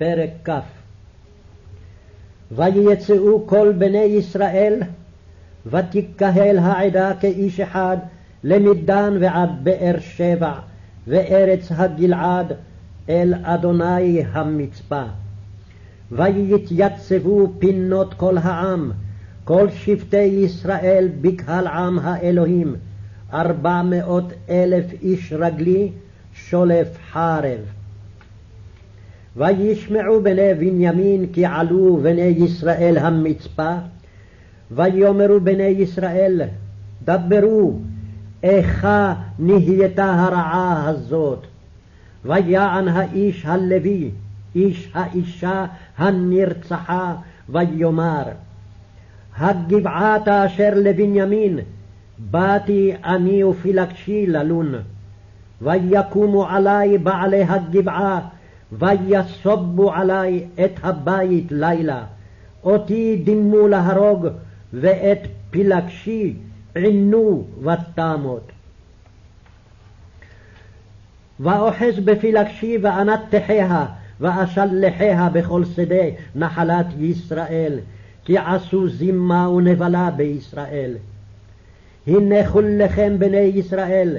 פרק כ' ויצאו כל בני ישראל, ותקהל העדה כאיש אחד למדן ועד באר שבע, וארץ הגלעד אל אדוני המצפה. ויתייצבו פינות כל העם, כל שבטי ישראל בקהל עם האלוהים, ארבע מאות אלף איש רגלי, שולף חרב. וישמעו בני בנימין כי עלו בני ישראל המצפה, ויאמרו בני ישראל, דברו, איכה נהייתה הרעה הזאת. ויען האיש הלוי, איש האישה הנרצחה, ויאמר, הגבעת אשר לבנימין, באתי אני ופילגשי ללון. ויקומו עלי בעלי הגבעה, ויסובו עלי את הבית לילה. אותי דימו להרוג, ואת פילגשי עינו ותמות. ואוחז בפילגשי ואנתחיה, ואשלחיה בכל שדה נחלת ישראל, כי עשו זימה ונבלה בישראל. הנה כולכם בני ישראל,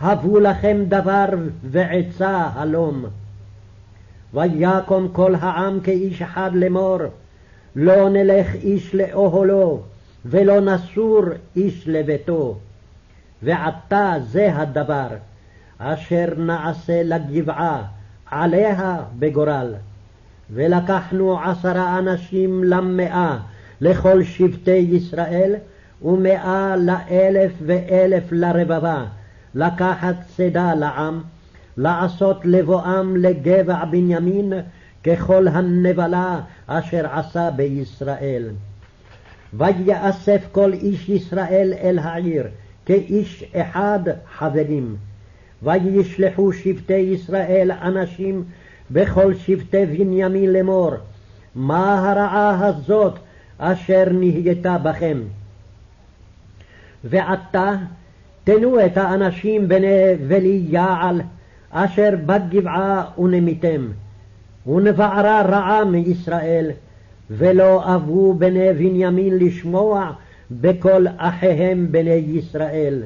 הבו לכם דבר ועצה הלום. ויקום כל העם כאיש אחד לאמור, לא נלך איש לאוהלו, ולא נסור איש לביתו. ועתה זה הדבר, אשר נעשה לגבעה, עליה בגורל. ולקחנו עשרה אנשים למאה, לכל שבטי ישראל, ומאה לאלף ואלף לרבבה, לקחת צידה לעם, לעשות לבואם לגבע בנימין, ככל הנבלה אשר עשה בישראל. ויאסף כל איש ישראל אל העיר, כאיש אחד חברים. וישלחו שבטי ישראל אנשים בכל שבטי בנימין לאמור, מה הרעה הזאת אשר נהייתה בכם? ועתה תנו את האנשים בני בלי יעל אשר בגבעה ונמיתם, ונבערה רעה מישראל, ולא אבו בני בנימין לשמוע בקול אחיהם בני ישראל.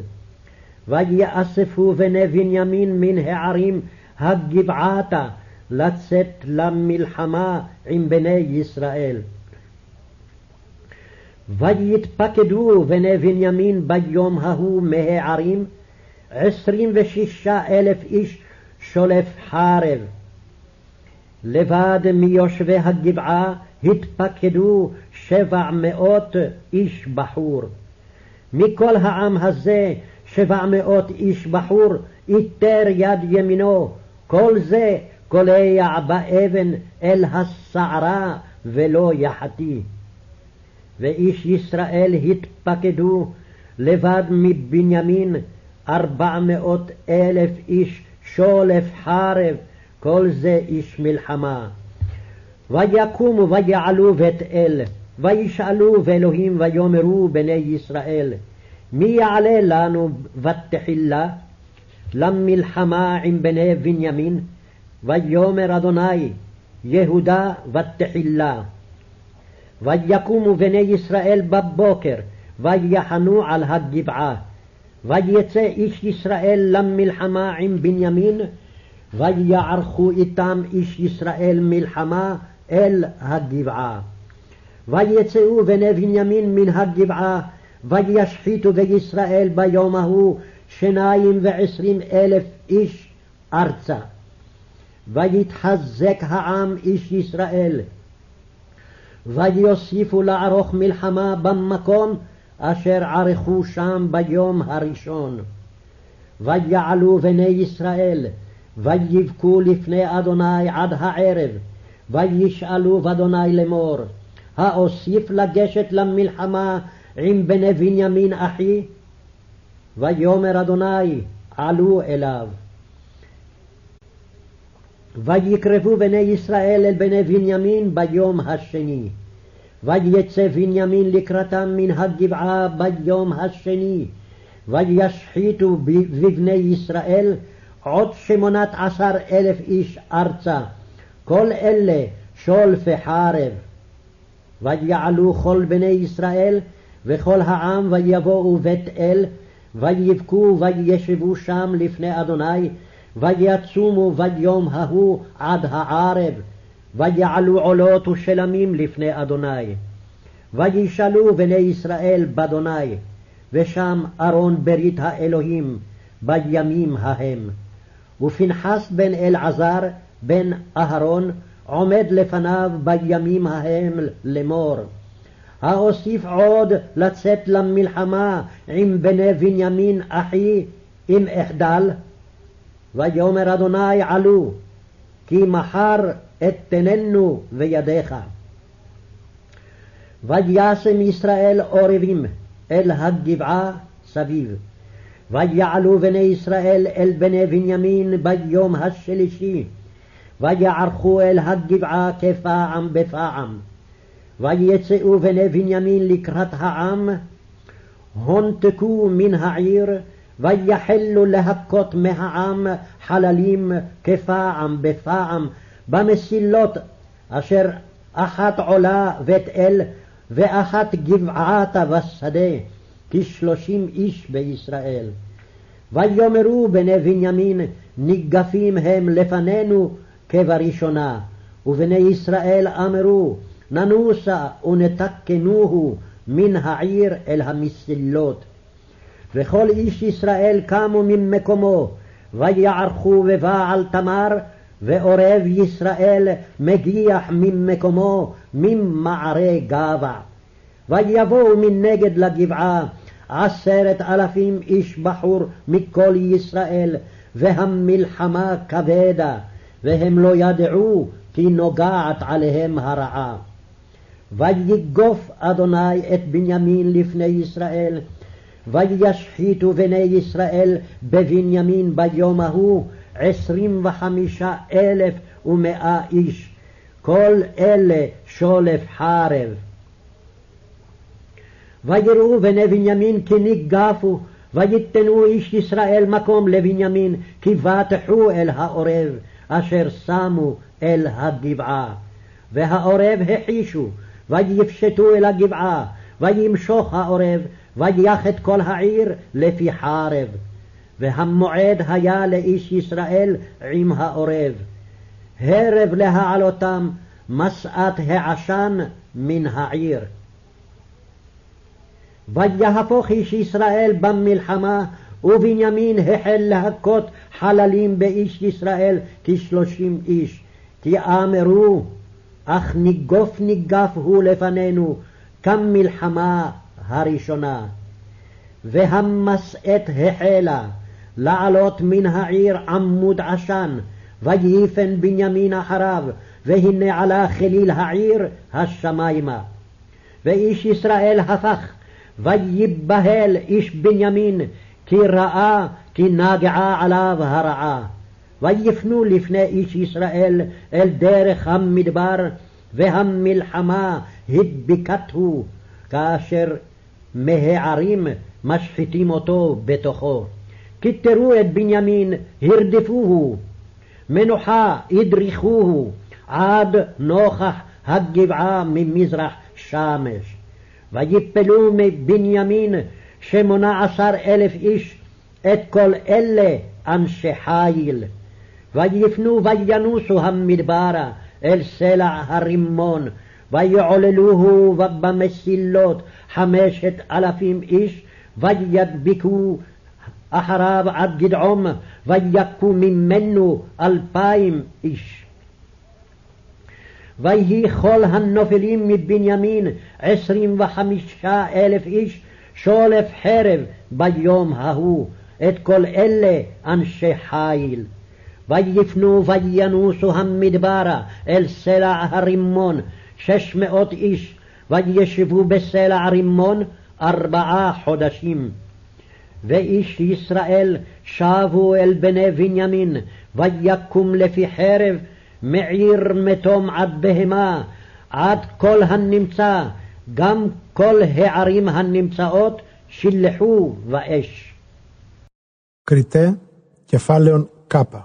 ויאספו בני בנימין מן הערים הגבעתה לצאת למלחמה עם בני ישראל. ויתפקדו בני בנימין ביום ההוא מהערים עשרים ושישה אלף איש שולף חרב. לבד מיושבי הגבעה התפקדו שבע מאות איש בחור. מכל העם הזה שבע מאות איש בחור איתר יד ימינו, כל זה קולע באבן אל הסערה ולא יחטיא. ואיש ישראל התפקדו לבד מבנימין ארבע מאות אלף איש שולף חרב, כל זה איש מלחמה. ויקומו ויעלו בית אל, וישאלו באלוהים ויאמרו בני ישראל, מי יעלה לנו ותחילה למלחמה עם בני בנימין? ויאמר אדוני, יהודה ותחילה. ויקומו בני ישראל בבוקר, ויחנו על הגבעה. ויצא איש ישראל למלחמה עם בנימין, ויערכו איתם איש ישראל מלחמה אל הגבעה. ויצאו בני בנימין מן הגבעה, וישחיתו בישראל ביום ההוא שניים ועשרים אלף איש ארצה. ויתחזק העם איש ישראל. ויוסיפו לערוך מלחמה במקום אשר ערכו שם ביום הראשון. ויעלו בני ישראל, ויבכו לפני אדוני עד הערב, וישאלו באדוני לאמור, האוסיף לגשת למלחמה עם בני בנימין אחי? ויאמר אדוני, עלו אליו. ויקרבו בני ישראל אל בני בנימין ביום השני. ויצא בנימין לקראתם מן הגבעה ביום השני, וישחיתו בבני ישראל עוד שמונת עשר אלף איש ארצה, כל אלה שולפי חרב. ויעלו כל בני ישראל וכל העם ויבואו בית אל ויבכו וישבו שם לפני אדוני ויצומו ביום ההוא עד הערב ויעלו עולות ושלמים לפני אדוני. וישאלו בני ישראל באדוני ושם ארון ברית האלוהים בימים ההם. ופנחס בן אלעזר בן אהרון עומד לפניו בימים ההם לאמור. האוסיף עוד לצאת למלחמה עם בני בנימין אחי אם אחדל? ויאמר אדוני עלו, כי מחר אתננו בידיך. וישם ישראל עורבים אל הגבעה סביב. ויעלו בני ישראל אל בני בנימין ביום השלישי, ויערכו אל הגבעה כפעם בפעם. ויצאו בני בנימין לקראת העם, הונתקו מן העיר, ויחלו להכות מהעם חללים כפעם בפעם במסילות אשר אחת עולה בית אל ואחת גבעתה בשדה כשלושים איש בישראל. ויאמרו בני בנימין ניגפים הם לפנינו כבראשונה ובני ישראל אמרו ננוסה ונתקנוהו מן העיר אל המסילות. וכל איש ישראל קמו ממקומו, ויערכו בבעל תמר, ועורב ישראל מגיח ממקומו ממערי גבע. ויבואו מנגד לגבעה עשרת אלפים איש בחור מכל ישראל, והמלחמה כבדה, והם לא ידעו כי נוגעת עליהם הרעה. ויגוף אדוני את בנימין לפני ישראל, וישחיתו בני ישראל בבנימין ביום ההוא עשרים וחמישה אלף ומאה איש, כל אלה שולף חרב. ויראו בני בנימין כי ניגפו, ויתנו איש ישראל מקום לבנימין, כי בטחו אל העורב, אשר שמו אל הגבעה. והעורב החישו, ויפשטו אל הגבעה, וימשוך העורב, ויח את כל העיר לפי חרב. והמועד היה לאיש ישראל עם העורב. הרב להעלותם, משאת העשן מן העיר. ויהפוך איש ישראל במלחמה, ובנימין החל להכות חללים באיש ישראל כשלושים איש. כי אמרו, אך ניגוף ניגף הוא לפנינו, כמלחמה הראשונה. והמשאת החלה לעלות מן העיר עמוד עשן, וייפן בנימין אחריו, והנה עלה חליל העיר השמיימה. ואיש ישראל הפך, ויבהל איש בנימין, כי ראה כי נגעה עליו הרעה. ויפנו לפני איש ישראל אל דרך המדבר, והמלחמה הדבקתהו, כאשר מהערים משחיתים אותו בתוכו. כתרו את בנימין, הרדפוהו, מנוחה הדריכוהו, עד נוכח הגבעה ממזרח שמש. ויפלו מבנימין שמונה עשר אלף איש, את כל אלה אנשי חיל. ויפנו וינוסו המדברה אל סלע הרימון, ויעוללוהו במסילות חמשת אלפים איש, וידבקו אחריו עד גדעום, ויכו ממנו אלפיים איש. ויהי כל הנופלים מבנימין עשרים וחמישה אלף איש, שולף חרב ביום ההוא, את כל אלה אנשי חיל. ויפנו וינוסו המדברה אל סלע הרימון, שש מאות איש, וישבו בסלע רימון ארבעה חודשים. ואיש ישראל שבו אל בני בנימין, ויקום לפי חרב, מעיר מתום עד בהמה, עד כל הנמצא, גם כל הערים הנמצאות, שילחו באש. קריטה, כפליון קאפה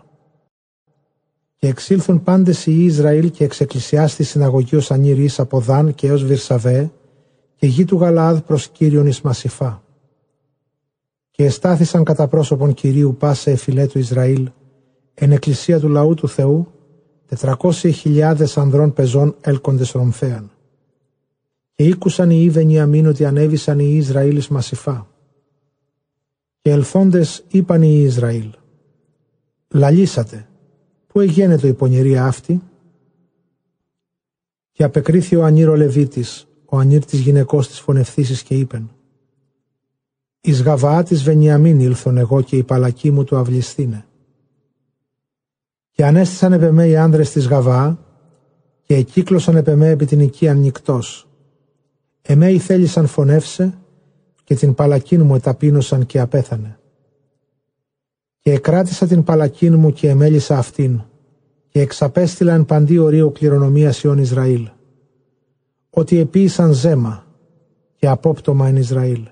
Και εξήλθουν πάντες οι Ισραήλ και εξεκκλησιάστη συναγωγή ως ανήρης από Δάν και έως Βυρσαβέ και γη του Γαλαάδ προς Κύριον εις Μασιφά. Και εστάθησαν κατά πρόσωπον Κυρίου πάσε εφηλέ του Ισραήλ εν εκκλησία του λαού του Θεού τετρακόσιοι χιλιάδες ανδρών πεζών έλκοντες ρομφέαν. Και ήκουσαν οι Ήβενοι αμήν ότι ανέβησαν οι Ισραήλ εις Μασιφά. Και ελθόντες είπαν οι Ισραήλ «Λαλήσατε, πού εγένετο η πονηρία αυτή» και απεκρίθη ο Ανήρο Λεβίτης, ο Ανήρ της γυναικός της φωνευθύσης και είπεν «Εις Γαβαά της Βενιαμίν ήλθον εγώ και η παλακή μου του αυλιστήνε». Και ανέστησαν επ' οι άνδρες της Γαβαά και εκύκλωσαν επ' επί την οικία νυχτός. Εμέ θέλησαν φωνεύσε και την παλακίν μου εταπείνωσαν και απέθανε. Και εκράτησα την παλακίν μου και εμέλησα αυτήν και εξαπέστειλαν παντή ορίου κληρονομίας Ιών Ισραήλ. Ότι επίησαν ζέμα και απόπτωμα εν Ισραήλ.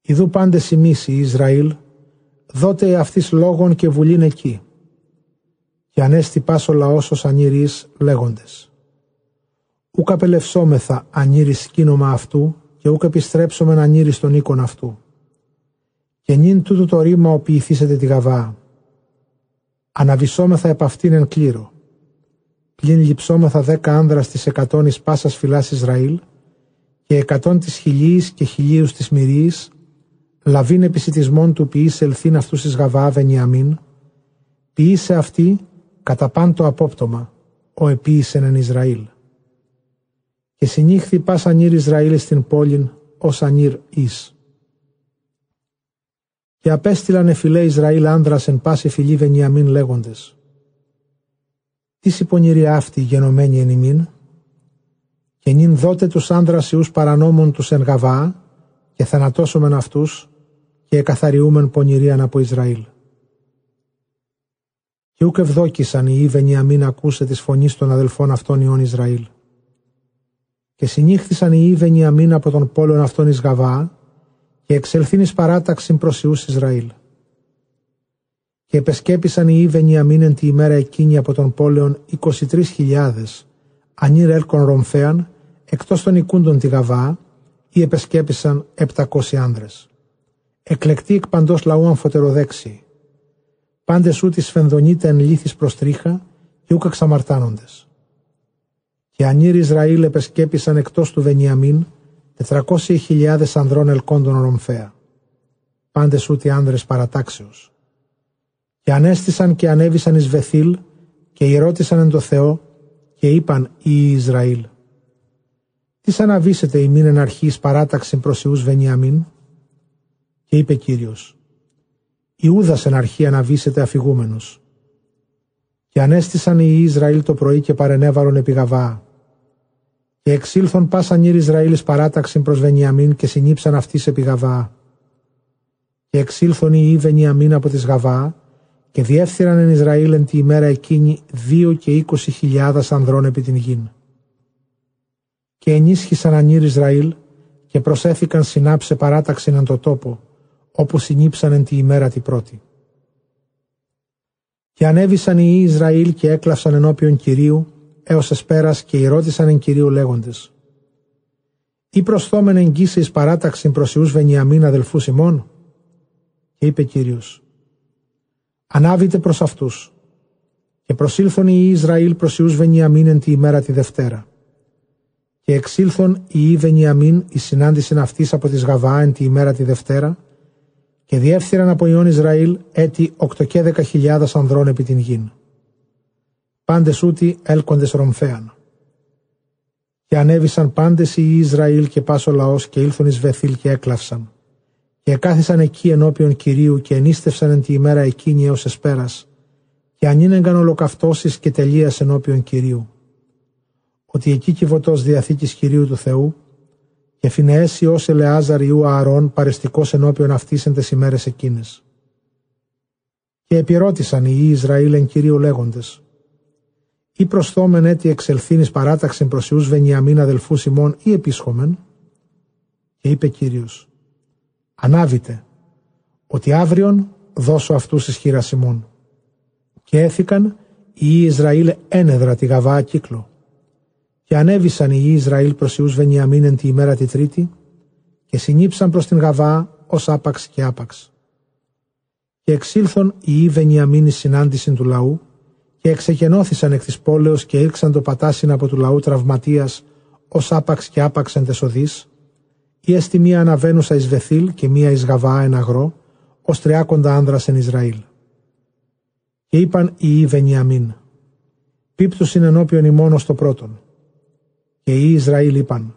Ιδού πάντες ημίσει Ισραήλ, δότε αυτής λόγων και βουλήν εκεί. Και ανέστη πάσο λαός ως ανήρης λέγοντες. Ούκ απελευσόμεθα ανήρης σκήνομα αυτού και ούκ επιστρέψομεν ανήρης των οίκων αυτού. Και νυν τούτο το ρήμα οποιηθήσετε τη γαβά. Αναβυσόμεθα επ' αυτήν εν κλήρο. Πλην λειψόμεθα δέκα άνδρας της εκατόν εις πάσας φυλάς Ισραήλ και εκατόν της χιλίης και χιλίους της μυρίης λαβήν επισητισμών του ποιήσε ελθύν αυτούς εις γαβά Βενιαμίν ποιήσε αυτή κατά παν το απόπτωμα ο επίησεν εν Ισραήλ και συνήχθη πας ανήρ Ισραήλ στην πόλην ως ανήρ εις. Και απέστειλαν εφιλέ Ισραήλ άνδρας εν πάση φιλή Βενιαμίν λέγοντες. Τις υπονηρία αυτή γενομένη εν ημίν, και νυν δότε τους άνδρας ιούς παρανόμων τους εν Γαβά, και θανατώσομεν αυτούς, και εκαθαριούμεν πονηρίαν από Ισραήλ. Και ούκ ευδόκησαν οι Βενιαμίν ακούσε της φωνής των αδελφών αυτών ιών Ισραήλ. Και συνήχθησαν οι Ήβενοι αμήν από τον πόλον αυτόν εις Γαβά και εξελθήν εις παράταξην προς Ιούς Ισραήλ. Και επεσκέπησαν οι Ήβενοι αμήν εν τη ημέρα εκείνη από τον πόλεον 23.000 ανήρ έλκον ρομφέαν εκτός των οικούντων τη Γαβά ή επεσκέπησαν 700 άνδρες. Εκλεκτοί εκ παντός λαού αμφωτεροδέξιοι. Πάντες ούτι σφενδονείται εν λύθης προς τρίχα και ούκα ξαμαρτάνοντες και ανήρ Ισραήλ επεσκέπησαν εκτός του Βενιαμίν τετρακόσιοι ανδρών ελκόντων ρομφέα. Πάντες ούτι άνδρες παρατάξεως. Και ανέστησαν και ανέβησαν εις Βεθήλ και ρώτησαν εν το Θεό και είπαν οι Ισραήλ. Τι αναβήσετε η μήνεν αρχής παράταξη προς Ιούς Βενιαμίν. Και είπε Κύριος. Ιούδας εν αρχή αναβήσετε αφηγούμενος. Και ανέστησαν οι Ισραήλ το πρωί και παρενέβαλον επί Γαβά και εξήλθον πάσαν ήρ Ισραήλ παράταξην προς Βενιαμίν και συνήψαν αυτής επί Γαβά. Και εξήλθον οι Βενιαμίν από της Γαβά και διέφθυραν εν Ισραήλ εν τη ημέρα εκείνη δύο και είκοσι χιλιάδας ανδρών επί την γην. Και ενίσχυσαν ανήρ Ισραήλ και προσέθηκαν συνάψε παράταξην εν το τόπο, όπου συνήψαν εν τη ημέρα τη πρώτη. Και ανέβησαν οι Ισραήλ και έκλαυσαν ενώπιον Κυρίου έως εσπέρας και ρώτησαν εν Κυρίου λέγοντες «Ή προσθόμεν εγγύσεις εις παράταξη προς Ιούς Βενιαμίν αδελφούς ημών» και είπε Κύριος «Ανάβητε προς αυτούς» και προσήλθον οι Ισραήλ προς Ιούς Βενιαμίν εν τη ημέρα τη Δευτέρα. Και εξήλθον οι Βενιαμίν η συνάντηση αυτής από τις Γαβά εν τη ημέρα τη Δευτέρα και διεύθυραν από Ιών Ισραήλ έτη οκτώ δέκα χιλιάδας ανδρών επί την γην πάντες ούτι έλκοντες ρομφέαν. Και ανέβησαν πάντες οι Ισραήλ και πάσο λαός και ήλθον εις Βεθήλ και έκλαυσαν. Και εκάθισαν εκεί ενώπιον Κυρίου και ενίστευσαν εν τη ημέρα εκείνη έως εσπέρας και ανήνεγκαν ολοκαυτώσεις και τελείας ενώπιον Κυρίου. Ότι εκεί κυβωτός διαθήκης Κυρίου του Θεού και φινεέσει ως Ελεάζαρ Ιού Ααρών παρεστικός ενώπιον αυτής εν τες ημέρες εκείνες. Και επιρώτησαν οι Ισραήλ εν Κυρίου λέγοντες ή προσθόμεν έτη εξελθύνης παράταξην προς Ιούς Βενιαμίν αδελφούς ημών ή επίσχομεν. Και είπε Κύριος, ανάβητε, ότι αύριον δώσω αυτούς εις χείρας ημών. Και έθηκαν οι Ισραήλ ένεδρα τη Γαβά κύκλο. Και ανέβησαν οι Ισραήλ προς Ιούς Βενιαμίνεν τη ημέρα τη τρίτη και συνήψαν προς την Γαβά ως άπαξ και άπαξ. Και εξήλθον οι Βενιαμίνοι συνάντηση του λαού και εξεκενώθησαν εκ της πόλεως και ήρξαν το πατάσιν από του λαού τραυματίας ως άπαξ και άπαξ εν τεσοδείς, ή εστι μία αναβαίνουσα εις Βεθήλ και μία εις Γαβά εν αγρό, ως τριάκοντα άνδρας εν Ισραήλ. Και είπαν οι Βενιαμίν, πίπτουσιν ενώπιον ημών ως το πρώτον. Και οι Ισραήλ είπαν,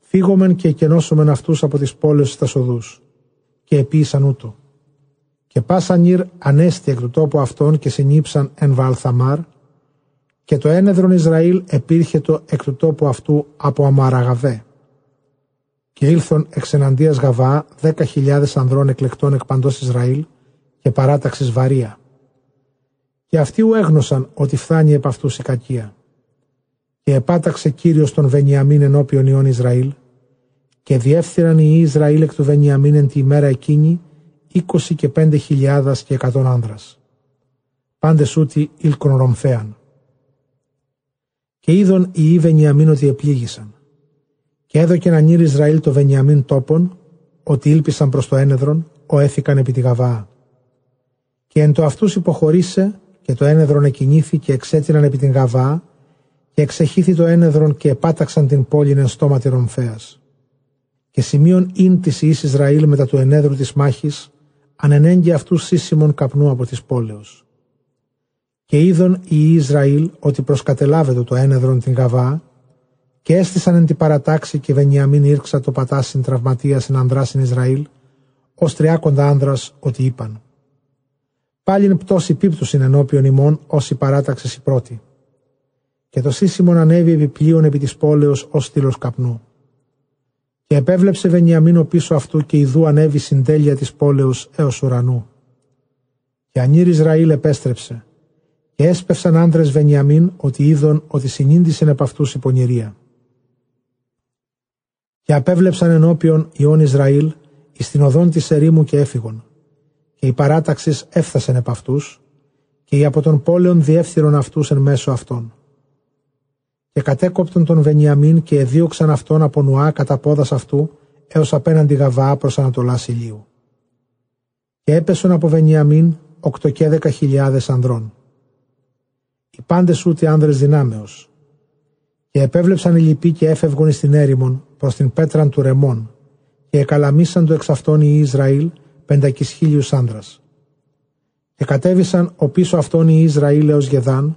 φύγομεν και εκενώσομεν αυτούς από τις πόλεις στα σοδούς. Και επίησαν ούτω. Και πάσαν ήρ ανέστη εκ του τόπου αυτών και συνήψαν εν Βαλθαμάρ, και το ένεδρον Ισραήλ επήρχε το εκ του τόπου αυτού από Αμαραγαβέ. Και ήλθον εξ εναντίας Γαβά δέκα χιλιάδες ανδρών εκλεκτών εκ παντός Ισραήλ και παράταξης βαρία. Και αυτοί ου έγνωσαν ότι φτάνει επ' αυτούς η κακία. Και επάταξε Κύριος τον Βενιαμίν ενώπιον ιών Ισραήλ και διεύθυραν οι Ισραήλ εκ του Βενιαμίν εν τη ημέρα εκείνη είκοσι και πέντε χιλιάδας και εκατόν άνδρας. Πάντες ούτι ήλκον ρομφέαν. Και είδον οι Βενιαμίν ότι επλήγησαν. Και έδωκε να νύρει Ισραήλ το Βενιαμίν τόπον, ότι ήλπισαν προς το ένεδρον, ο έθηκαν επί τη Γαβά. Και εν το αυτούς υποχωρήσε και το ένεδρον εκινήθη και εξέτειναν επί την Γαβά και εξεχήθη το ένεδρον και επάταξαν την πόλη εν στόμα τη Ρομφέας. Και σημείων ίν της Ιης Ισραήλ μετά του ενέδρου της μάχης, ανενέγγει αυτού σύσιμων καπνού από της πόλεως. Και είδον οι Ισραήλ ότι προσκατελάβεται το ένεδρον την Γαβά και έστησαν εν τη παρατάξη και Βενιαμίν ήρξα το πατάσιν τραυματίας εν ανδράσιν Ισραήλ, ως τριάκοντα άνδρας ότι είπαν. Πάλιν πτώση πίπτουσιν ενώπιον ημών ω η παράταξη η πρώτη. Και το σύσιμον ανέβη επιπλέον επί της πόλεως ως στήλος καπνού. Και επέβλεψε Βενιαμίνο πίσω αυτού και ιδού ανέβη συντέλεια της πόλεως έως ουρανού. Και ανήρ Ισραήλ επέστρεψε. Και έσπευσαν άντρες Βενιαμίν ότι είδον ότι συνήντησεν επ' αυτούς η πονηρία. Και απέβλεψαν ενώπιον Ιών Ισραήλ εις την οδόν της ερήμου και έφυγον. Και οι παράταξεις έφτασαν επ' αυτούς και οι από τον πόλεων διεύθυρον αυτούς εν μέσω αυτών και κατέκοπτον τον Βενιαμίν και εδίωξαν αυτόν από νουά κατά πόδας αυτού έως απέναντι Γαβά προς Ανατολάς ηλίου. Και έπεσον από Βενιαμίν οκτώ και δέκα χιλιάδες ανδρών. Οι πάντες ούτε άνδρες δυνάμεως. Και επέβλεψαν οι λοιποί και έφευγον εις την έρημον προς την πέτραν του Ρεμών και εκαλαμίσαν το εξ αυτών οι Ισραήλ πεντακισχίλιους άνδρας. Και κατέβησαν ο πίσω αυτών οι Ισραήλ έως Γεδάν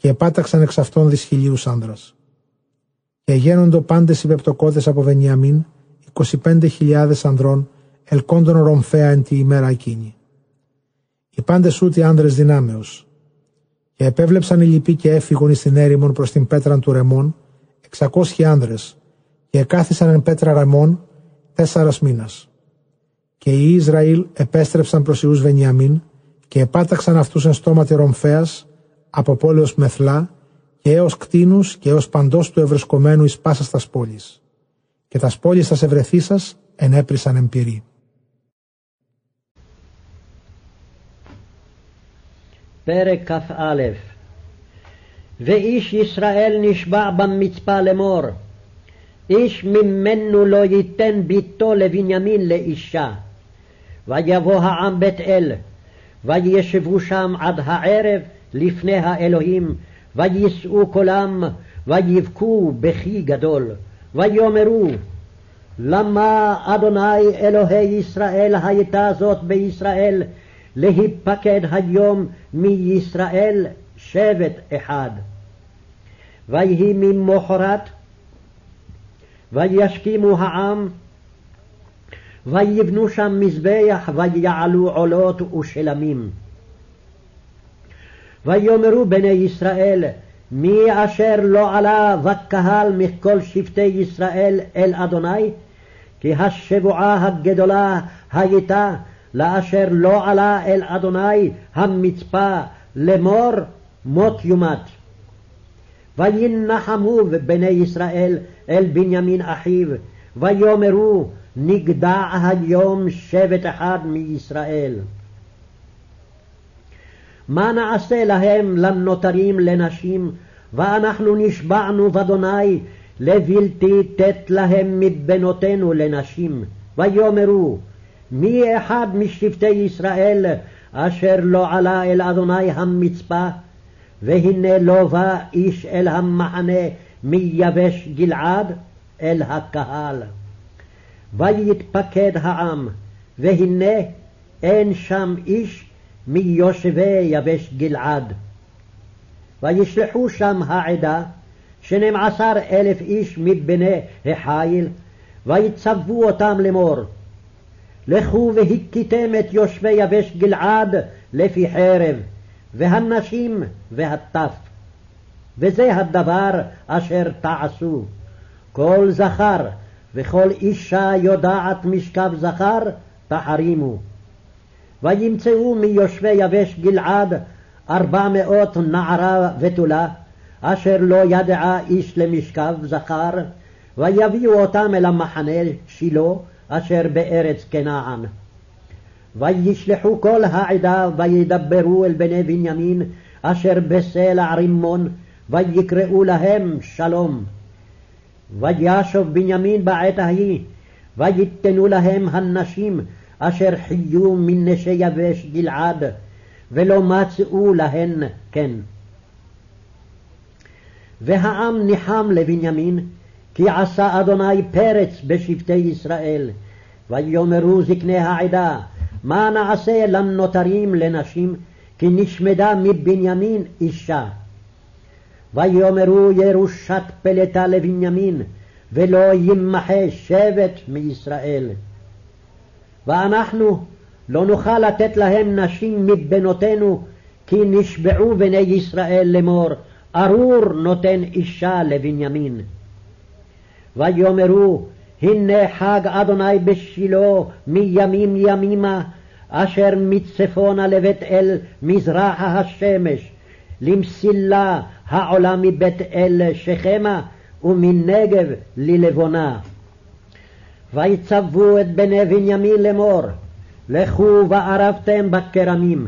και επάταξαν εξ αυτών δυσχυλίους άνδρας. Και γένοντο πάντες οι πεπτοκότες από Βενιαμίν, 25.000 ανδρών, ελκόντων ρομφέα εν τη ημέρα εκείνη. Οι πάντες ούτε άνδρες δυνάμεως. Και επέβλεψαν οι λοιποί και έφυγον εις την έρημον προς την πέτρα του Ρεμών, 600 άνδρες, και εκάθισαν εν πέτρα Ρεμών τέσσαρας μήνας. Και οι Ισραήλ επέστρεψαν προς Ιούς Βενιαμίν και επάταξαν αυτούς εν στόματι Ρομφέας από πόλεως Μεθλά και έως κτίνους και έως παντός του ευρισκομένου εις πάσα τας πόλεις. Και τας πόλεις τας ευρεθήσας ενέπρισαν εμπειρή. פרק כ"א ואיש ישראל נשבע במצפה לאמור איש ממנו לא ייתן ביתו לבנימין לאישה ויבוא העם בית אל וישבו שם עד הערב לפני האלוהים, ויישאו קולם, ויבכו בכי גדול, ויאמרו, למה אדוני אלוהי ישראל הייתה זאת בישראל, להיפקד היום מישראל שבט אחד. ויהי ממחרת, וישכימו העם, ויבנו שם מזבח, ויעלו עולות ושלמים. ויאמרו בני ישראל מי אשר לא עלה בקהל מכל שבטי ישראל אל אדוני כי השבועה הגדולה הייתה לאשר לא עלה אל אדוני המצפה לאמור מות יומת. וינחמו בני ישראל אל בנימין אחיו ויאמרו נגדע היום שבט אחד מישראל. מה נעשה להם לנותרים לנשים, ואנחנו נשבענו באדוני לבלתי תת להם מבנותינו לנשים. ויאמרו, מי אחד משבטי ישראל אשר לא עלה אל אדוני המצפה, והנה לא בא איש אל המחנה מיבש גלעד, אל הקהל. ויתפקד העם, והנה אין שם איש מיושבי יבש גלעד. וישלחו שם העדה שנים עשר אלף איש מבני החיל, ויצוו אותם לאמור, לכו והכיתם את יושבי יבש גלעד לפי חרב, והנשים והטף. וזה הדבר אשר תעשו. כל זכר וכל אישה יודעת משכב זכר, תחרימו. וימצאו מיושבי יבש גלעד ארבע מאות נערה ותולה, אשר לא ידעה איש למשכב זכר, ויביאו אותם אל המחנה שילה, אשר בארץ כנען. וישלחו כל העדה וידברו אל בני בנימין, אשר בסלע רימון, ויקראו להם שלום. וישוב בנימין בעת ההיא, ויתנו להם הנשים אשר חיו מנשי יבש גלעד, ולא מצאו להן כן. והעם ניחם לבנימין, כי עשה אדוני פרץ בשבטי ישראל. ויאמרו זקני העדה, מה נעשה לנותרים לנשים, כי נשמדה מבנימין אישה. ויאמרו ירושת פלטה לבנימין, ולא ימחה שבט מישראל. ואנחנו לא נוכל לתת להם נשים מבנותינו, כי נשבעו בני ישראל לאמור, ארור נותן אישה לבנימין. ויאמרו, הנה חג אדוני בשילה מימים ימימה, אשר מצפונה לבית אל מזרחה השמש, למסילה העולה מבית אל שכמה, ומנגב ללבונה. ויצוו את בני בנימין לאמור, לכו וערבתם בכרמים,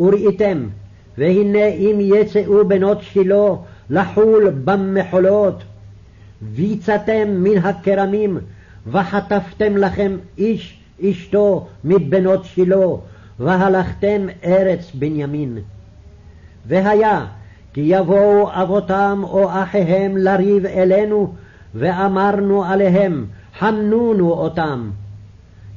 וראיתם, והנה אם יצאו בנות שילה לחול במחולות, ויצאתם מן הכרמים, וחטפתם לכם איש אשתו מבנות שילה, והלכתם ארץ בנימין. והיה כי יבואו אבותם או אחיהם לריב אלינו, ואמרנו עליהם, חנונו אותם.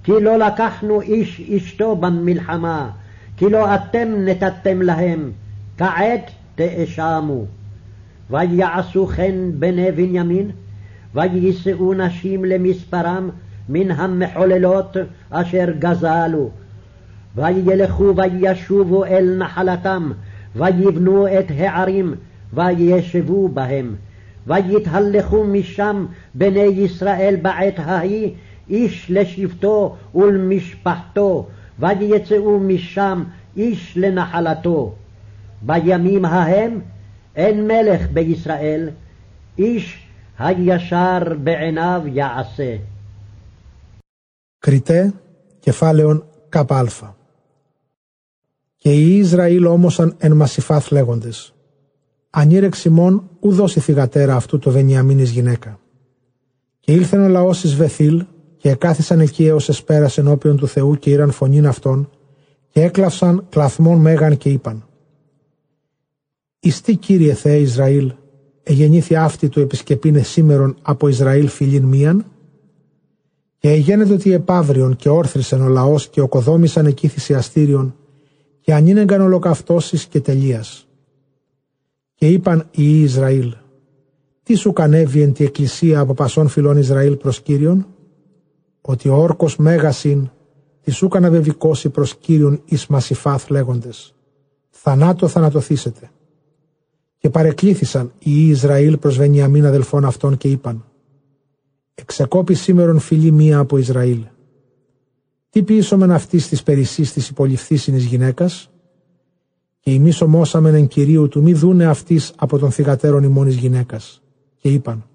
כי לא לקחנו איש אשתו במלחמה, כי לא אתם נתתם להם, כעת תאשמו. ויעשו כן בני בנימין, ויישאו נשים למספרם מן המחוללות אשר גזלו. וילכו וישובו אל נחלתם, ויבנו את הערים, וישבו בהם. ויתהלכו משם בני ישראל בעת ההיא, איש לשבטו ולמשפחתו, ויצאו משם איש לנחלתו. בימים ההם אין מלך בישראל, איש הישר בעיניו יעשה. Κριτέ, κεφάλαιον ΚΑ. Και οι Ισραήλ όμωσαν εν Μασιφάθ λέγοντες. Ανήρε Σιμών ου δώσει θυγατέρα αυτού το Βενιαμίνης γυναίκα. Και ήλθεν ο λαός εις Βεθήλ και εκάθισαν εκεί έως εσπέρας ενώπιον του Θεού και ήραν φωνήν αυτών και έκλαυσαν κλαθμόν μέγαν και είπαν «Εις τι Κύριε Θεέ Ισραήλ, εγεννήθη αυτή του επισκεπίνε σήμερον από Ισραήλ φιλήν μίαν» και εγένετο ότι επαύριον και όρθρισεν ο λαός και οκοδόμησαν εκεί θυσιαστήριον και ανήνεγκαν ολοκαυτώσεις και τελείας. Και είπαν οι Ισραήλ, τι σου κανέβει εν τη εκκλησία από πασών φιλών Ισραήλ προς Κύριον, ότι ο όρκος μέγασιν τη σου καναβεβικώσει προς Κύριον εις Μασιφάθ λέγοντες, θανάτο θανατοθήσετε. Και παρεκλήθησαν οι Ισραήλ προς Βενιαμίν αδελφών αυτών και είπαν, εξεκόπη σήμερον φιλή μία από Ισραήλ τι ποιήσομεν αυτής της περισσής της υποληφθήσινης γυναίκας, και εμείς ομόσαμεν εν κυρίου του μη δούνε αυτής από τον θυγατέρων ημώνη γυναίκας. Και είπαν,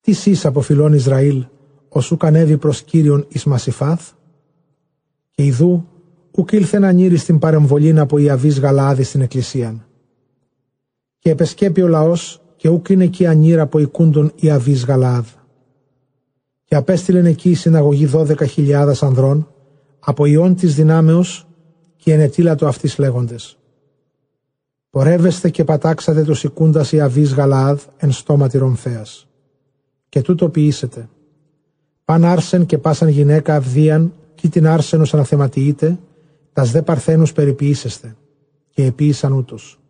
Τι σεις από φιλών Ισραήλ, οσού κανέβη προς κύριον εις Μασιφάθ, και ιδού ουκ ήλθε να νύρει στην παρεμβολήν από Ιαβής Γαλάδης στην εκκλησίαν. Και επεσκέπει ο λαός και ουκ είναι εκεί ανήρα από οικούντον Ιαβής Γαλάδ. Και απέστειλεν εκεί η συναγωγή δώδεκα χιλιάδας ανδρών, από ιών της δυνάμεως και ενετήλατο αυτής λέγοντες. Πορεύεστε και πατάξατε τους οικούντας Ιαβής Γαλάδ εν στόματι Ρομφέας. Και τούτο ποιήσετε. Παν άρσεν και πάσαν γυναίκα αυδίαν, κι την άρσενος αναθεματιείτε, τας δε παρθένους περιποιήσεστε. Και επίησαν ούτως.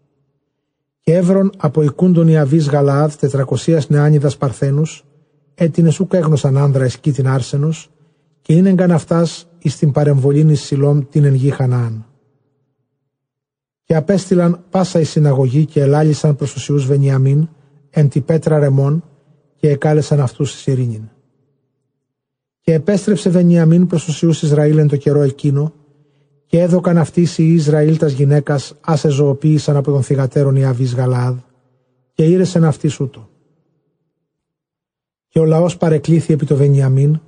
Και έβρον από οικούντον Ιαβής Γαλάδ τετρακοσίας νεάνιδας παρθένους, έτινες ούκ έγνωσαν άνδρα εσκή την άρσενος, και είναι εγκαν αυτάς εις την παρεμβολήν εις Σιλόμ την εν γη Χανάαν. Και απέστειλαν πάσα η συναγωγή και ελάλησαν προς τους Ιούς Βενιαμίν, εν τη πέτρα ρεμών, και εκάλεσαν αυτούς εις ειρήνην. Και επέστρεψε Βενιαμίν προς τους Ιούς Ισραήλ εν το καιρό εκείνο, και έδωκαν αυτοί οι Ισραήλ τας γυναίκας, άσε ζωοποίησαν από τον θυγατέρον Ιαβής Γαλάδ, και ήρεσαν αυτοί ούτω. Και ο λαός παρεκλήθη επί το Βενιαμίν,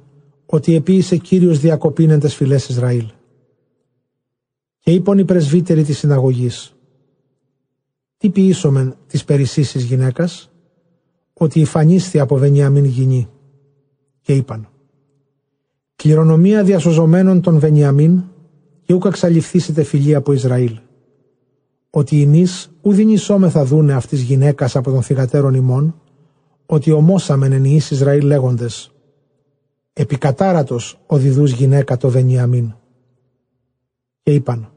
ότι επίησε Κύριος διακοπήν εν τες φυλές Ισραήλ. Και είπαν οι πρεσβύτεροι της συναγωγής, τι ποιήσομεν της περισσής γυναίκας, ότι υφανίσθη από Βενιαμίν γυνή. Και είπαν, κληρονομία διασωζομένων των Βενιαμίν και ούκα εξαλειφθήσετε φιλή από Ισραήλ. Ότι ημείς ουδιν ισόμεθα δούνε αυτής γυναίκας από τον θυγατέρων ημών, ότι ομόσαμεν εν Ισραήλ λέγοντες, επικατάρατος ο διδούς γυναίκα το Βενιαμίν. Και είπαν,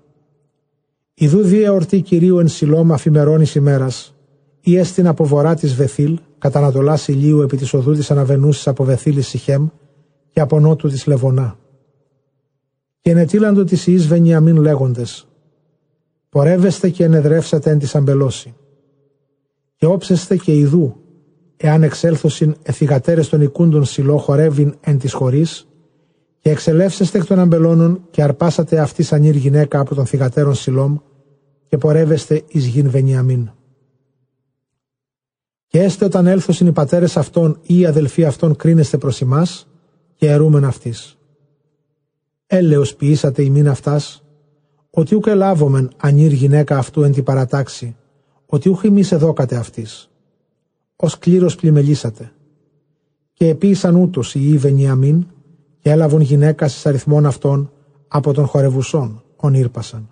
Ιδού δι εορτή Κυρίου εν Σιλώμα αφημερώνης ημέρας, ή έστειν από βορρά της Βεθήλ, κατά Ανατολάς ηλίου επί της οδού της αναβενούσης από Βεθήλη Σιχέμ και από νότου της Λεβονά. Και ενετήλαντο της Ιης Βενιαμίν λέγοντες, πορεύεστε και ενεδρεύσατε εν της αμπελώση. Και όψεστε και ιδού, εάν εξέλθωσιν εθιγατέρες των οικούντων σιλό χορεύειν εν της χωρής, και εξελεύσεστε εκ των αμπελώνων και αρπάσατε αυτή ανήρ γυναίκα από των θυγατέρων σιλόμ και πορεύεστε εις γην Βενιαμίν. Και έστε όταν έλθωσιν οι πατέρες αυτών ή οι αδελφοί αυτών κρίνεστε προς εμάς και ερούμεν αυτής. Έλεος ποιήσατε ημίν αυτάς, ότι ούκ ελάβομεν ανήρ γυναίκα αυτού εν τη παρατάξη, ότι ούχ εμείς εδώκατε αυτής. Ως κλήρος πλημελήσατε. Και επίησαν ούτως οι Ιβενιαμίν και έλαβον γυναίκα εις αριθμών αυτών από τον χορευουσών, ονείρπασαν.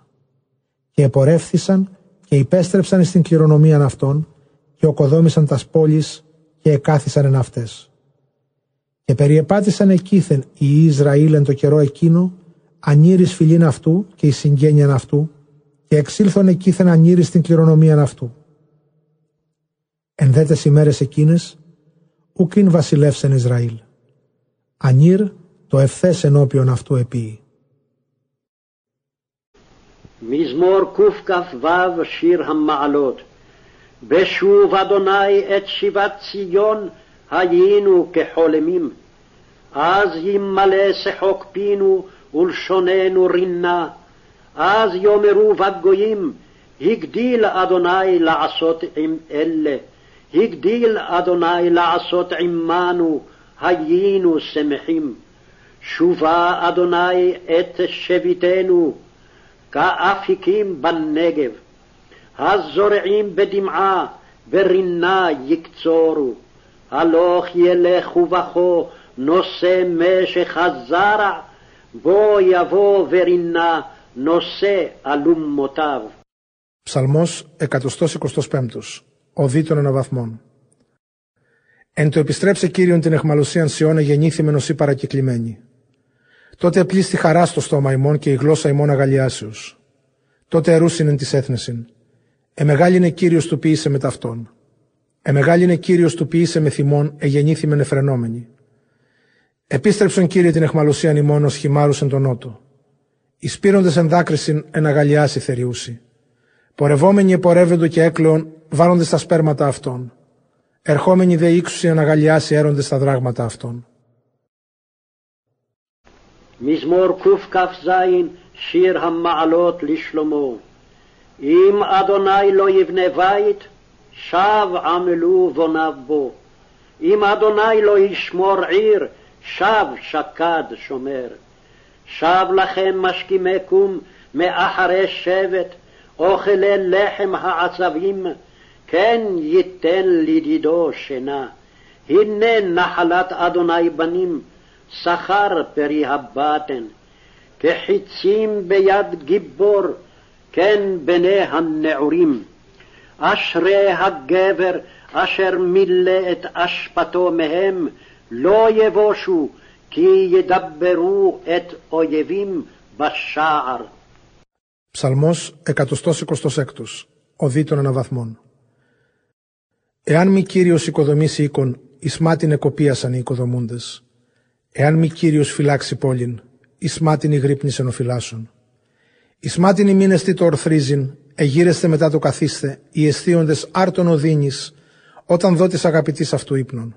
Και επορεύθησαν και υπέστρεψαν στην κληρονομία αυτών και οκοδόμησαν τας πόλεις και εκάθισαν εν αυτές. Και περιεπάτησαν εκείθεν οι Ισραήλ εν το καιρό εκείνο, ανήρης φιλήν αυτού και η συγγένειαν αυτού, και εξήλθον εκείθεν ανήρης στην κληρονομία αυτού. Εν δέτες ημέρες εκείνες, ουκίν βασιλεύσεν Ισραήλ. Ανήρ το ευθές ενώπιον αυτού επίη. מזמור קכ"ו שיר המעלות בשוב אדוני את שיבת ציון היינו כחולמים אז ימלא שחוק פינו ולשוננו רינה אז יאמרו בגויים הגדיל אדוני לעשות עם אלה הגדיל אדוני לעשות עמנו היינו שמחים שובה אדוני את שביתנו כאפיקים בנגב הזורעים בדמעה ורינה יקצורו הלוך ילך ובכו נושא משך הזרע בוא יבוא ורינה νοσέ αλουμμοτάβ. Ψαλμός 125. Οδή των αναβαθμών. Εν το επιστρέψε Κύριον την εχμαλωσίαν Σιώνα γεννήθη νοσή παρακεκλημένη. Τότε πλήστη χαράς στο στόμα ημών και η γλώσσα ημών αγαλιάσεως. Τότε ερούσινεν της έθνεσιν. Εμεγάλη είναι Κύριος του ποιήσε με ταυτόν. Εμεγάλη είναι Κύριος του ποιήσε με θυμών, εγεννήθη με νεφρενόμενη. Επίστρεψον Κύριε την εχμαλωσίαν ημών ως χυμάρους εν τον νότο. Ισπύροντες εν δάκρυσιν εν αγαλιάσει θεριούσι. Πορευόμενοι επορεύοντο και έκλεον βάρονται στα σπέρματα αυτών. Ερχόμενοι δε ύξουσι εν αγαλιάσει έρονται στα δράγματα αυτών. מזמור קכ"ז שיר המעלות לשלמה. אם אדוני לא יבנה בית, שב עמלו בוניו בו. אם אדוני לא ישמור עיר, שב שקד שומר. שב לכם משכימי קום, מאחרי שבט, אוכלי לחם העצבים, כן ייתן לדידו שינה. הנה נחלת אדוני בנים, שכר פרי הבטן. כחיצים ביד גיבור, כן בני הנעורים. אשרי הגבר אשר מילא את אשפתו מהם, לא יבושו, כי ידברו את אויבים בשער. Ψαλμός 126, ο δι των αναβαθμών. Εάν μη Κύριος οικοδομήσει οίκον, εις μάτιν εκοπίασαν οι οικοδομούντες. Εάν μη Κύριος φυλάξει πόλην, εις μάτιν οι γρύπνης ενοφυλάσσον. Εις μάτιν οι μήνες τι το ορθρίζειν, εγείρεστε μετά το καθίστε, οι αισθίοντες άρτον οδύνης, όταν δω της αγαπητής αυτού ύπνων.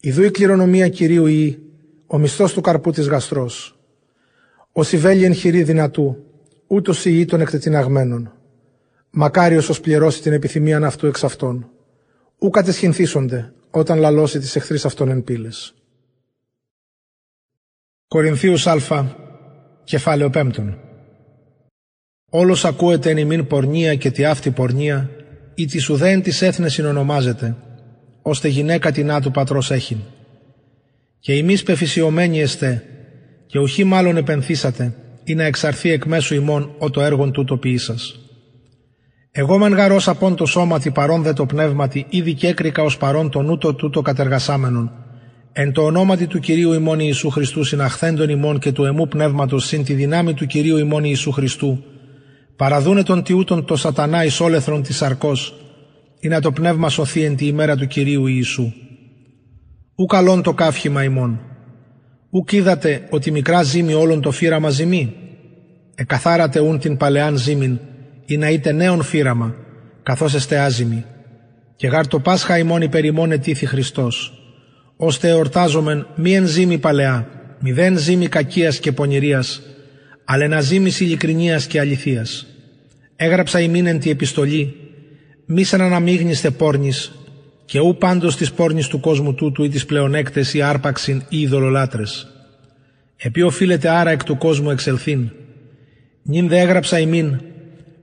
Ιδού η κληρονομία Κυρίου ή, ο μισθός του καρπού της γαστρός. Ο συμβέλει εν χειρή δυνατού, ούτως ή των εκτετιναγμένων. Μακάριος ως πληρώσει την επιθυμίαν αυτού εξ αυτών. Ού κατεσχυνθήσονται, όταν λαλώσει τις εχθρείς αυτών εν πύλες. Κορινθίους Α, κεφάλαιο πέμπτον. Όλος ακούεται εν ημίν πορνεία και τη αυτή πορνεία, ή της ουδέν της έθνες συνονομάζεται, ώστε γυναίκα την του πατρός έχειν. Και εμείς πεφυσιωμένοι εστέ, και ουχή μάλλον επενθήσατε, ή να εξαρθεί εκ μέσου ημών ο το έργον τούτο ποιήσας. Εγώ μεν γαρός απόν το σώματι παρόν δε το πνεύματι, ήδη και έκρικα ως παρόν τον ούτο τούτο κατεργασάμενον, εν το ονόματι του Κυρίου ημών Ιησού Χριστού συναχθέντων ημών και του εμού πνεύματος συν τη δυνάμει του Κυρίου ημών Ιησού Χριστού, παραδούνε τον τιούτον το σατανά εις όλεθρον της αρκός, ή να το πνεύμα σωθεί εν τη ημέρα του Κυρίου Ιησού. Ου καλόν το κάφχημα ημών. Ου είδατε ότι μικρά ζήμη όλων το φύραμα ζημί. Εκαθάρατε ούν την παλαιάν ζήμην, ή να είτε νέον φύραμα, καθώς εστε άζημοι. Και γάρ το Πάσχα ημών υπερημών ετήθη Χριστός. Ώστε εορτάζομεν μη εν ζήμη παλαιά, μηδέν ζήμη κακίας και πονηρίας, αλλά ένα ζήμης ειλικρινίας και αληθείας. Έγραψα ημίν εν τη επιστολή, μη σαν αναμίγνιστε πόρνης, και ου πάντως της πόρνης του κόσμου τούτου ή της πλεονέκτες ή άρπαξιν ή ειδωλολάτρες. Επί οφείλεται άρα εκ του κόσμου εξελθήν. Νην δε έγραψα ημίν,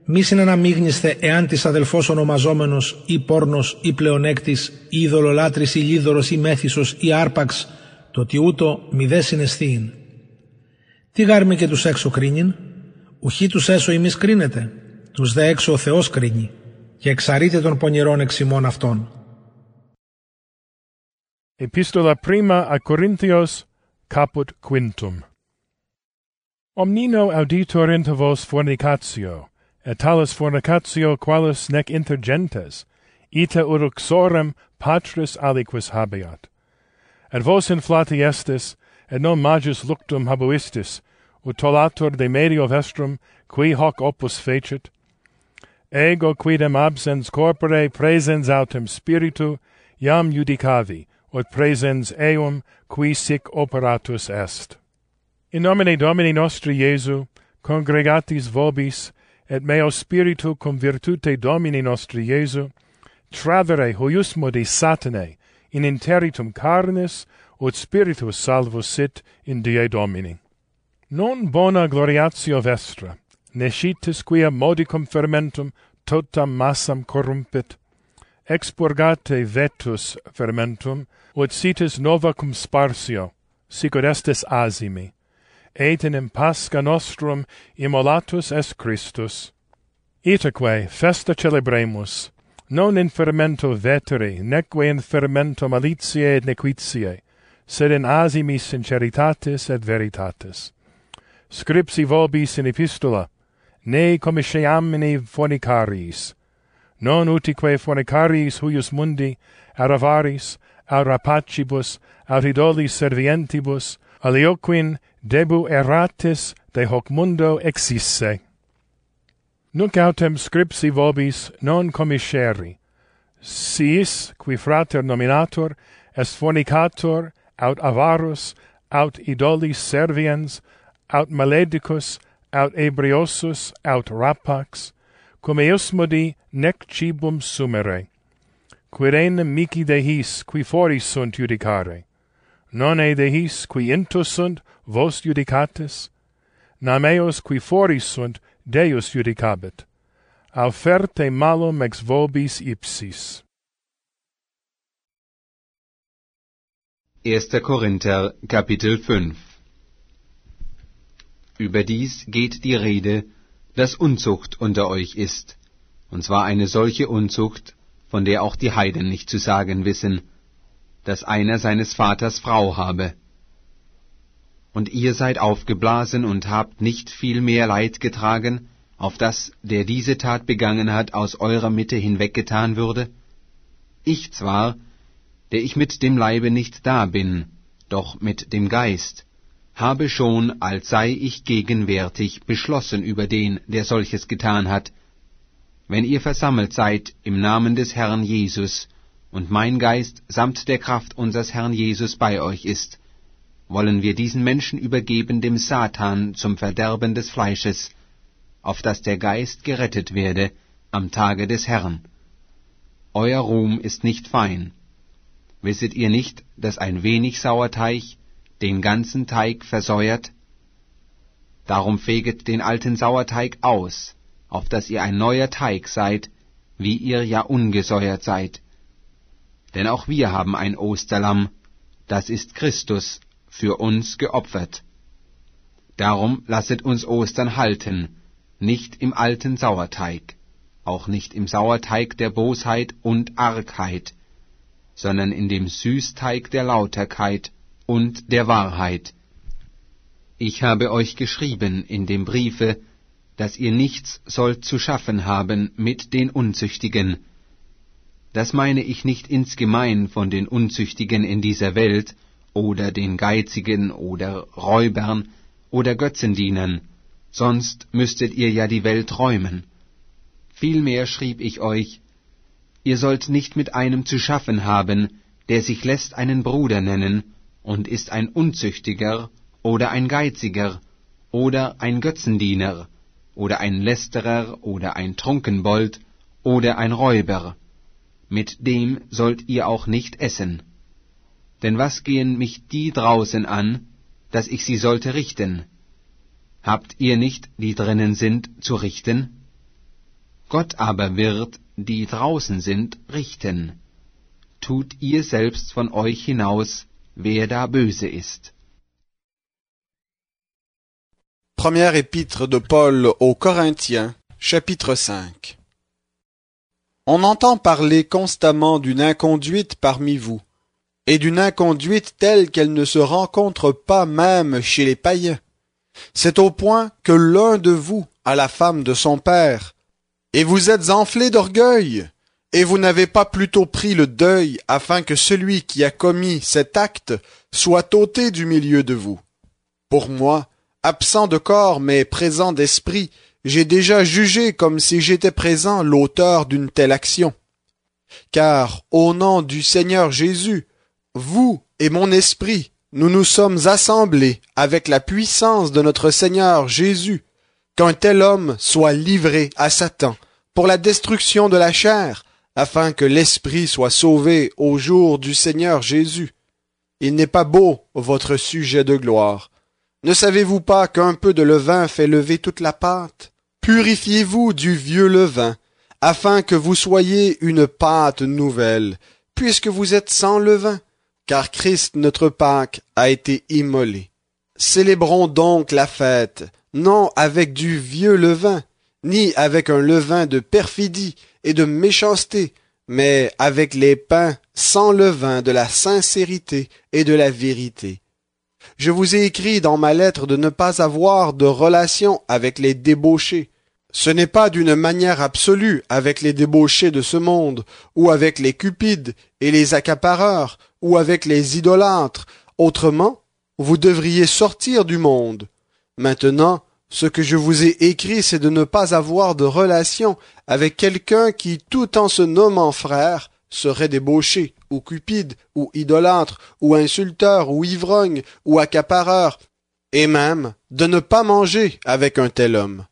μη συναναμίγνιστε εάν της αδελφός ονομαζόμενος ή πόρνος ή πλεονέκτης ή ειδωλολάτρης ή λίδωρος ή μέθησος ή άρπαξ, το ότι ούτω μη δε συναισθείην. Τι γάρμη και τους έξω κρίνειν, ουχή τους έσω ημείς κρίνεται, τους δε έξω ο Θεός κρίνει και εξαρείτε των πονηρών εξημών αυτών. Epistola prima a Corinthios caput quintum. Omnino auditor inter vos fornicatio, et talis fornicatio qualis nec inter gentes, ita uruxorem patris aliquis habeat. Et vos inflati estis, et non magis luctum habuistis, ut tolator de medio vestrum, qui hoc opus fecit, ego quidem absens corpore presens autem spiritu, iam judicavi, ut presens eum, qui sic operatus est. In nomine Domini nostri Iesu, congregatis vobis, et meo spiritu cum virtute Domini nostri Iesu, travere huius modi satane, in interitum carnis, ut spiritus salvus sit in die Domini. Non bona gloriatio vestra, nescitis quia modicum fermentum totam massam corrumpit, expurgate vetus fermentum, ut sitis nova cum sparsio, sicut estes asimi, etenim pasca nostrum immolatus est Christus. Itaque festa celebremus, non in fermento veteri, neque in fermento malitiae et nequitiae, sed in asimi sinceritatis et veritatis. Scripsi vobis in epistola, ne commisceamini fornicariis, non utique fornicariis huius mundi, ad avaris, ad rapacibus, aut idolis servientibus, alioquin debu erratis de hoc mundo exisse. Nunc autem scripsi vobis non commisceri, sis, qui frater nominator, est fornicator, aut avarus, aut idolis serviens, aut maledicus, aut ebriosus, aut rapax, cum eusmodi nec cibum sumere. Quirene mici de his, qui foris sunt judicare. Non e de his, qui intus sunt, vos judicatis. nam eos qui foris sunt Deus judicabit. Auferte malum ex vobis ipsis. 1. Korinther Kapitel 5 Überdies geht die Rede, dass Unzucht unter euch ist, und zwar eine solche Unzucht, von der auch die Heiden nicht zu sagen wissen, dass einer seines Vaters Frau habe. Und ihr seid aufgeblasen und habt nicht viel mehr Leid getragen, auf dass der diese Tat begangen hat, aus eurer Mitte hinweggetan würde? Ich zwar, der ich mit dem Leibe nicht da bin, doch mit dem Geist, habe schon, als sei ich gegenwärtig, beschlossen über den, der solches getan hat. Wenn ihr versammelt seid im Namen des Herrn Jesus, und mein Geist samt der Kraft unseres Herrn Jesus bei euch ist, wollen wir diesen Menschen übergeben dem Satan zum Verderben des Fleisches, auf dass der Geist gerettet werde am Tage des Herrn. Euer Ruhm ist nicht fein. Wisset ihr nicht, dass ein wenig Sauerteig den ganzen Teig versäuert? Darum feget den alten Sauerteig aus, auf dass ihr ein neuer Teig seid, wie ihr ja ungesäuert seid. Denn auch wir haben ein Osterlamm, das ist Christus, für uns geopfert. Darum lasset uns Ostern halten, nicht im alten Sauerteig, auch nicht im Sauerteig der Bosheit und Argheit, sondern in dem Süßteig der Lauterkeit und der Wahrheit. Ich habe euch geschrieben in dem Briefe, dass ihr nichts sollt zu schaffen haben mit den Unzüchtigen. Das meine ich nicht insgemein von den Unzüchtigen in dieser Welt, oder den Geizigen oder Räubern oder Götzendienern, sonst müsstet ihr ja die Welt räumen. Vielmehr schrieb ich euch, ihr sollt nicht mit einem zu schaffen haben, der sich lässt einen Bruder nennen, und ist ein Unzüchtiger oder ein Geiziger oder ein Götzendiener oder ein Lästerer oder ein Trunkenbold oder ein Räuber. Mit dem sollt ihr auch nicht essen. Denn was gehen mich die draußen an, dass ich sie sollte richten? Habt ihr nicht, die drinnen sind, zu richten? Gott aber wird, die draußen sind, richten. Tut ihr selbst von euch hinaus, wer da böse ist. Première épître de Paul aux Corinthiens, chapitre 5 On entend parler constamment d'une inconduite parmi vous, et d'une inconduite telle qu'elle ne se rencontre pas même chez les païens. C'est au point que l'un de vous a la femme de son père, et vous êtes enflé d'orgueil, et vous n'avez pas plutôt pris le deuil afin que celui qui a commis cet acte soit ôté du milieu de vous. Pour moi, absent de corps mais présent d'esprit, j'ai déjà jugé comme si j'étais présent l'auteur d'une telle action. Car, au nom du Seigneur Jésus, vous et mon esprit, nous nous sommes assemblés avec la puissance de notre Seigneur Jésus, qu'un tel homme soit livré à Satan pour la destruction de la chair, afin que l'esprit soit sauvé au jour du Seigneur Jésus. Il n'est pas beau votre sujet de gloire. Ne savez-vous pas qu'un peu de levain fait lever toute la pâte? Purifiez-vous du vieux levain, afin que vous soyez une pâte nouvelle, puisque vous êtes sans levain car Christ notre Pâque a été immolé. Célébrons donc la fête, non avec du vieux levain, ni avec un levain de perfidie et de méchanceté, mais avec les pains sans levain de la sincérité et de la vérité. Je vous ai écrit dans ma lettre de ne pas avoir de relation avec les débauchés, ce n'est pas d'une manière absolue avec les débauchés de ce monde, ou avec les cupides et les accapareurs, ou avec les idolâtres. Autrement, vous devriez sortir du monde. Maintenant, ce que je vous ai écrit, c'est de ne pas avoir de relation avec quelqu'un qui, tout en se nommant frère, serait débauché, ou cupide, ou idolâtre, ou insulteur, ou ivrogne, ou accapareur, et même de ne pas manger avec un tel homme.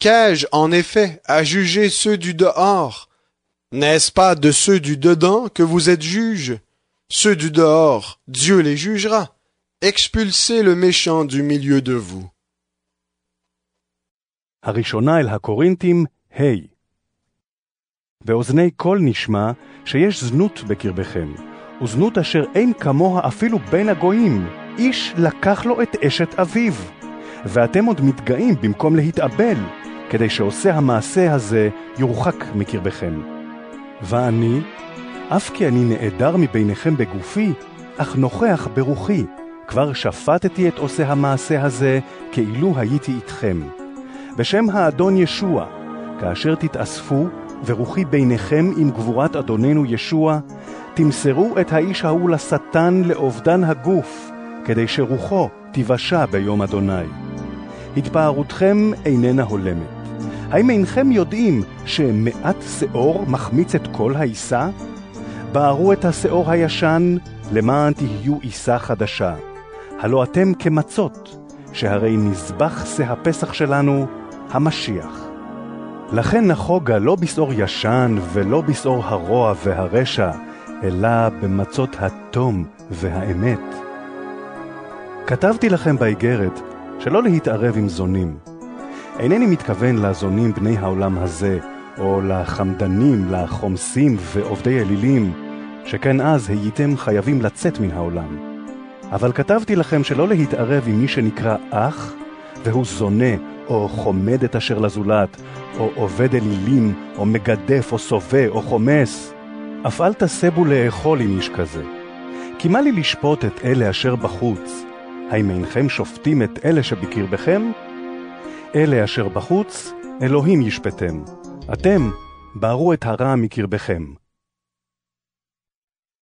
Qu'ai-je en effet à juger ceux du dehors? N'est-ce pas de ceux du dedans que vous êtes juges Ceux du dehors, Dieu les jugera. Expulsez le méchant du milieu de vous. הראשונה אל הקורינתים, ה' hey. באוזני כל נשמע שיש זנות בקרבכם, וזנות אשר אין כמוה אפילו בין הגויים, איש לקח לו את אשת אביו. ואתם עוד מתגאים במקום להתאבל, כדי שעושה המעשה הזה יורחק מקרבכם. ואני, אף כי אני נעדר מביניכם בגופי, אך נוכח ברוחי, כבר שפטתי את עושה המעשה הזה, כאילו הייתי איתכם. בשם האדון ישוע, כאשר תתאספו, ורוחי ביניכם עם גבורת אדוננו ישוע, תמסרו את האיש ההוא לשטן לאובדן הגוף, כדי שרוחו תיוושע ביום אדוני. התפארותכם איננה הולמת. האם אינכם יודעים שמעט שאור מחמיץ את כל העיסה? בערו את השאור הישן, למען תהיו עיסה חדשה. הלא אתם כמצות, שהרי נזבח שא הפסח שלנו, המשיח. לכן נחוגה לא בשעור ישן ולא בשעור הרוע והרשע, אלא במצות התום והאמת. כתבתי לכם באיגרת שלא להתערב עם זונים. אינני מתכוון לזונים בני העולם הזה, או לחמדנים, לחומסים ועובדי אלילים, שכן אז הייתם חייבים לצאת מן העולם. אבל כתבתי לכם שלא להתערב עם מי שנקרא אח, והוא זונה, או חומד את אשר לזולת, או עובד אלילים, או מגדף, או סובה, או חומס. אף אל תסבו לאכול עם איש כזה. כי מה לי לשפוט את אלה אשר בחוץ? האם אינכם שופטים את אלה שבקרבכם? אלה אשר בחוץ, אלוהים ישפטם. אתם, בערו את הרע מקרבכם.